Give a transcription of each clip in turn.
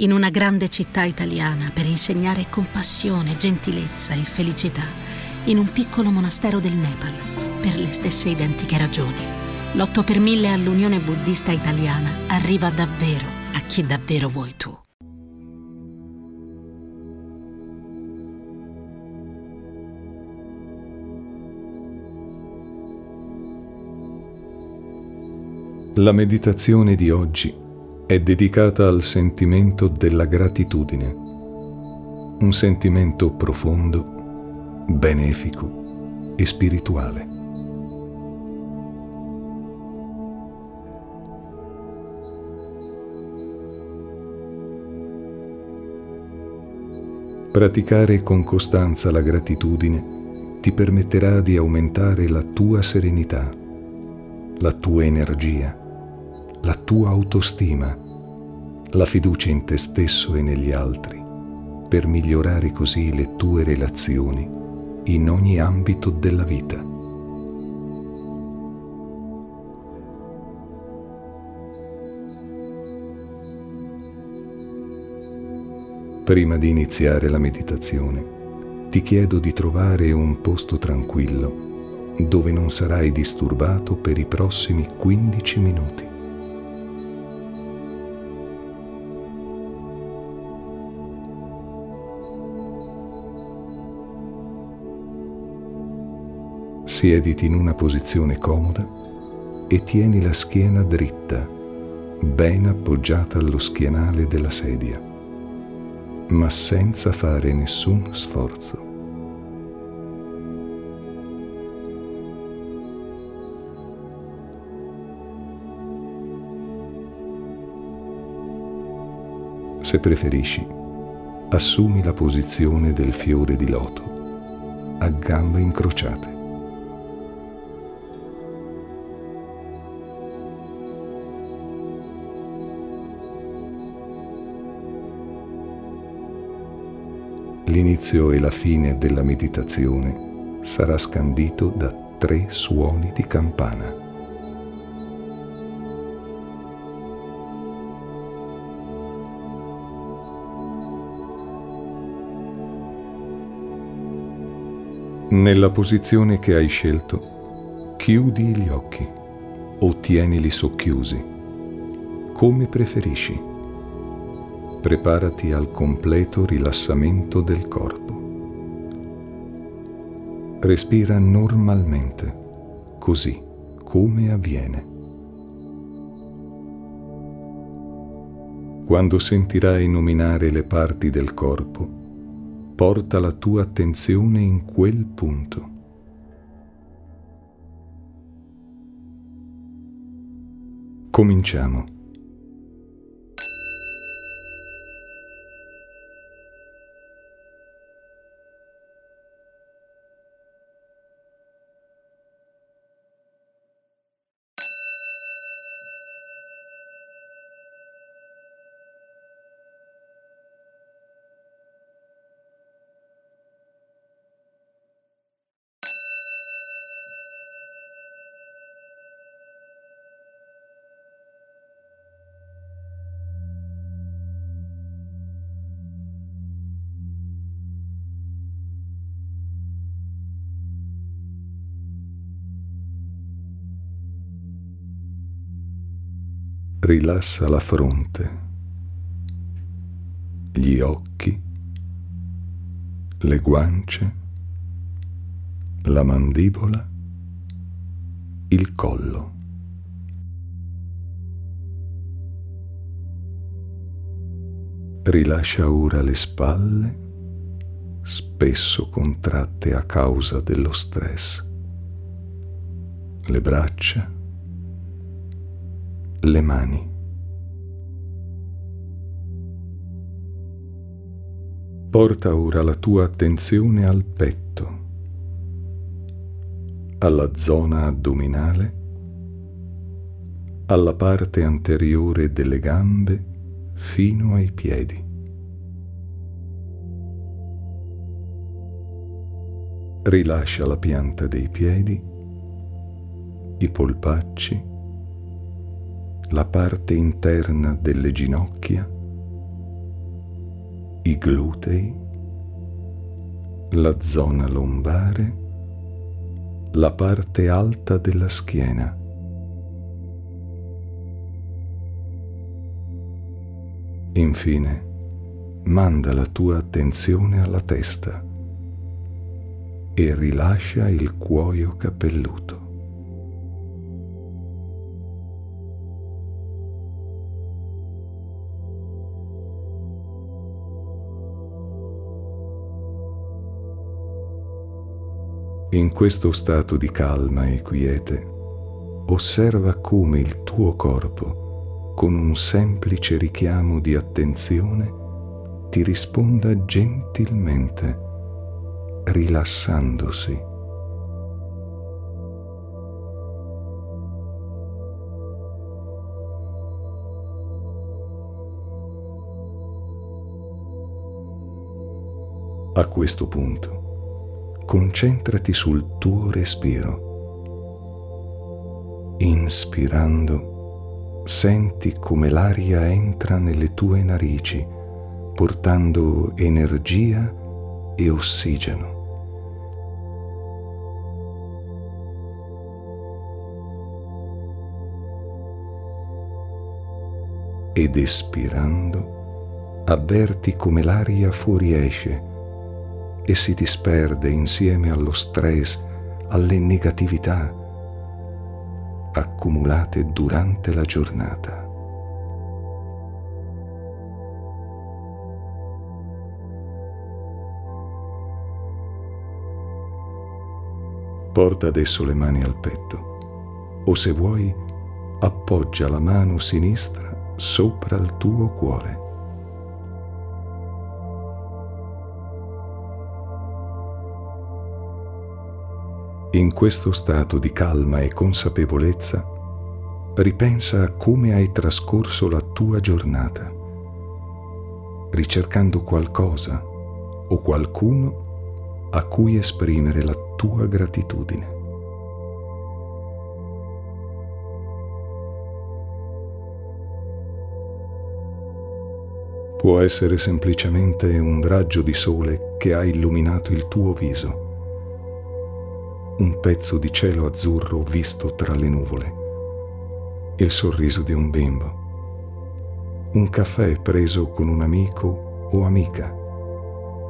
in una grande città italiana per insegnare compassione, gentilezza e felicità, in un piccolo monastero del Nepal, per le stesse identiche ragioni. L'8 per 1000 all'Unione Buddista Italiana arriva davvero a chi davvero vuoi tu. La meditazione di oggi è dedicata al sentimento della gratitudine, un sentimento profondo, benefico e spirituale. Praticare con costanza la gratitudine ti permetterà di aumentare la tua serenità, la tua energia, la tua autostima, la fiducia in te stesso e negli altri, per migliorare così le tue relazioni in ogni ambito della vita. Prima di iniziare la meditazione, ti chiedo di trovare un posto tranquillo dove non sarai disturbato per i prossimi 15 minuti. Siediti in una posizione comoda e tieni la schiena dritta, ben appoggiata allo schienale della sedia, ma senza fare nessun sforzo. Se preferisci, assumi la posizione del fiore di loto a gambe incrociate. L'inizio e la fine della meditazione sarà scandito da tre suoni di campana. Nella posizione che hai scelto, chiudi gli occhi o tienili socchiusi, come preferisci preparati al completo rilassamento del corpo. Respira normalmente, così come avviene. Quando sentirai nominare le parti del corpo, porta la tua attenzione in quel punto. Cominciamo. Rilassa la fronte, gli occhi, le guance, la mandibola, il collo. Rilascia ora le spalle, spesso contratte a causa dello stress, le braccia, le mani. Porta ora la tua attenzione al petto, alla zona addominale, alla parte anteriore delle gambe fino ai piedi. Rilascia la pianta dei piedi, i polpacci, la parte interna delle ginocchia i glutei, la zona lombare, la parte alta della schiena. Infine, manda la tua attenzione alla testa e rilascia il cuoio capelluto. In questo stato di calma e quiete, osserva come il tuo corpo, con un semplice richiamo di attenzione, ti risponda gentilmente rilassandosi. A questo punto, concentrati sul tuo respiro. Inspirando, senti come l'aria entra nelle tue narici, portando energia e ossigeno. ed espirando avverti come l'aria fuoriesce e si disperde insieme allo stress, alle negatività accumulate durante la giornata. Porta adesso le mani al petto o se vuoi appoggia la mano sinistra sopra il tuo cuore. In questo stato di calma e consapevolezza, ripensa a come hai trascorso la tua giornata, ricercando qualcosa o qualcuno a cui esprimere la tua gratitudine. Può essere semplicemente un raggio di sole che ha illuminato il tuo viso, un pezzo di cielo azzurro visto tra le nuvole, il sorriso di un bimbo, un caffè preso con un amico o amica,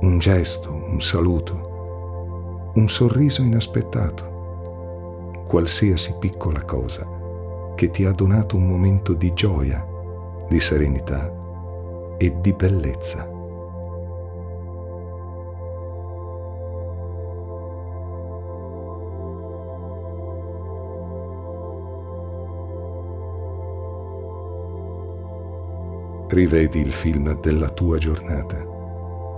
un gesto, un saluto, un sorriso inaspettato, qualsiasi piccola cosa che ti ha donato un momento di gioia, di serenità e di bellezza. Rivedi il film della tua giornata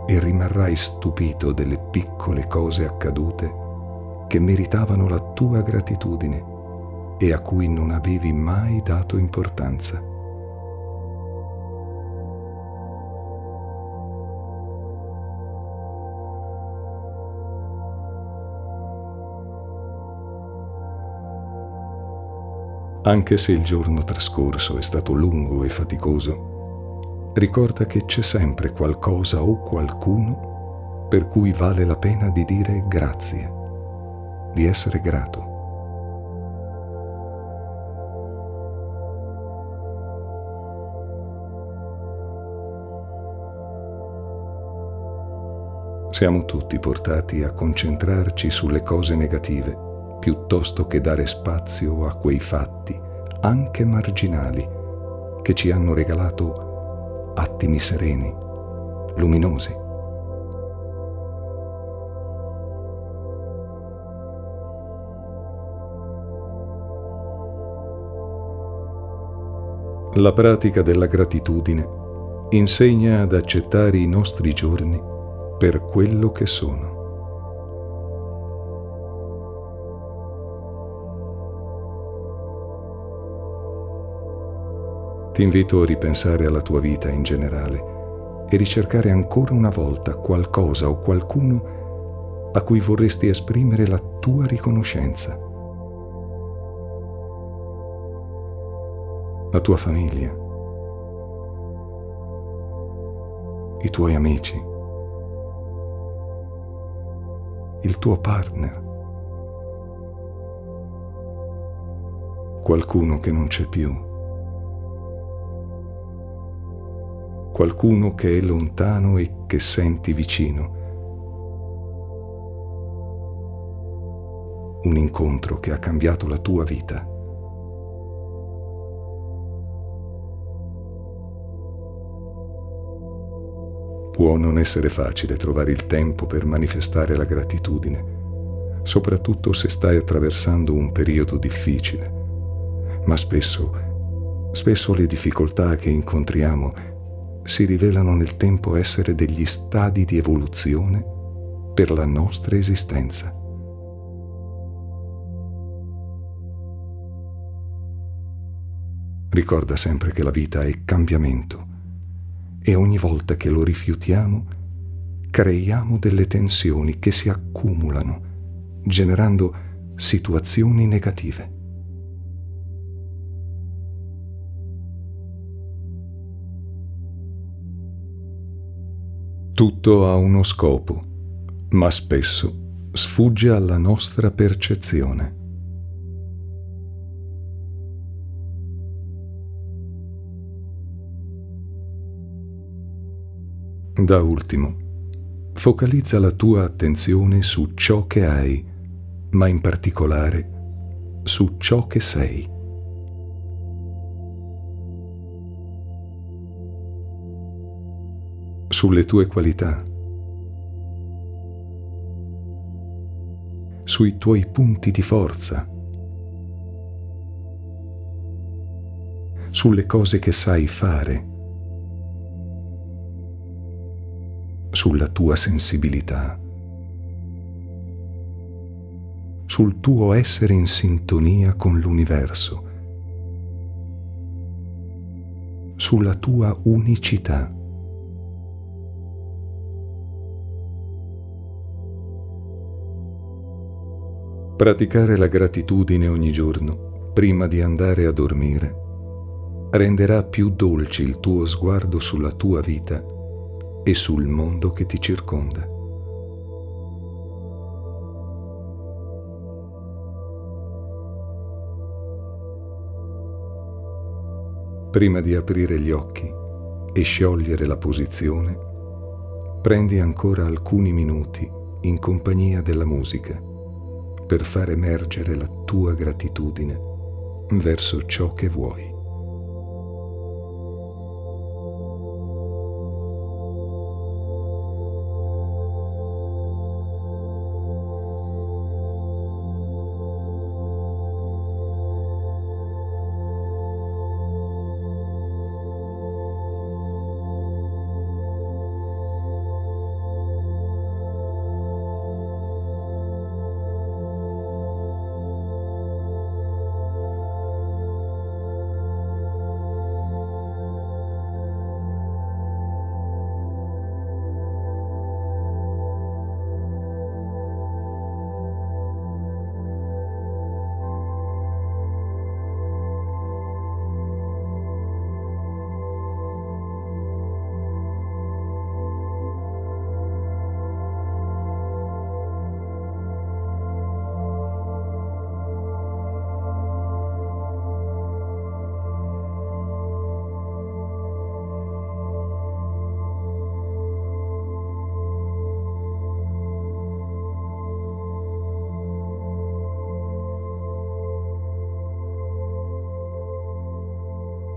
e rimarrai stupito delle piccole cose accadute che meritavano la tua gratitudine e a cui non avevi mai dato importanza. Anche se il giorno trascorso è stato lungo e faticoso, ricorda che c'è sempre qualcosa o qualcuno per cui vale la pena di dire grazie, di essere grato. Siamo tutti portati a concentrarci sulle cose negative piuttosto che dare spazio a quei fatti, anche marginali, che ci hanno regalato attimi sereni, luminosi. La pratica della gratitudine insegna ad accettare i nostri giorni per quello che sono. Ti invito a ripensare alla tua vita in generale e ricercare ancora una volta qualcosa o qualcuno a cui vorresti esprimere la tua riconoscenza. La tua famiglia, i tuoi amici, il tuo partner, qualcuno che non c'è più, qualcuno che è lontano e che senti vicino, un incontro che ha cambiato la tua vita. Può non essere facile trovare il tempo per manifestare la gratitudine, soprattutto se stai attraversando un periodo difficile, ma spesso, spesso le difficoltà che incontriamo si rivelano nel tempo essere degli stadi di evoluzione per la nostra esistenza. Ricorda sempre che la vita è cambiamento e ogni volta che lo rifiutiamo creiamo delle tensioni che si accumulano, generando situazioni negative. Tutto ha uno scopo, ma spesso sfugge alla nostra percezione. Da ultimo, focalizza la tua attenzione su ciò che hai, ma in particolare su ciò che sei. Sulle tue qualità, sui tuoi punti di forza, sulle cose che sai fare. Sulla tua sensibilità, sul tuo essere in sintonia con l'universo, sulla tua unicità. Praticare la gratitudine ogni giorno, prima di andare a dormire, renderà più dolce il tuo sguardo sulla tua vita e sul mondo che ti circonda. Prima di aprire gli occhi e sciogliere la posizione, prendi ancora alcuni minuti in compagnia della musica per far emergere la tua gratitudine verso ciò che vuoi.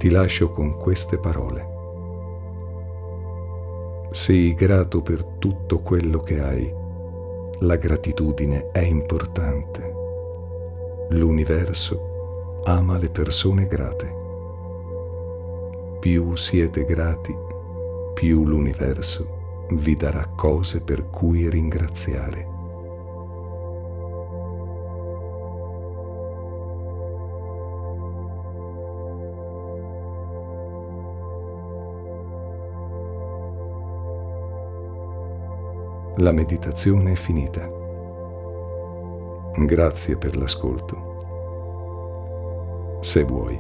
Ti lascio con queste parole. Sii grato per tutto quello che hai. La gratitudine è importante. L'universo ama le persone grate. Più siete grati, più l'universo vi darà cose per cui ringraziare. La meditazione è finita. Grazie per l'ascolto. Se vuoi,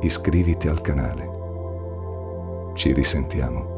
iscriviti al canale. Ci risentiamo.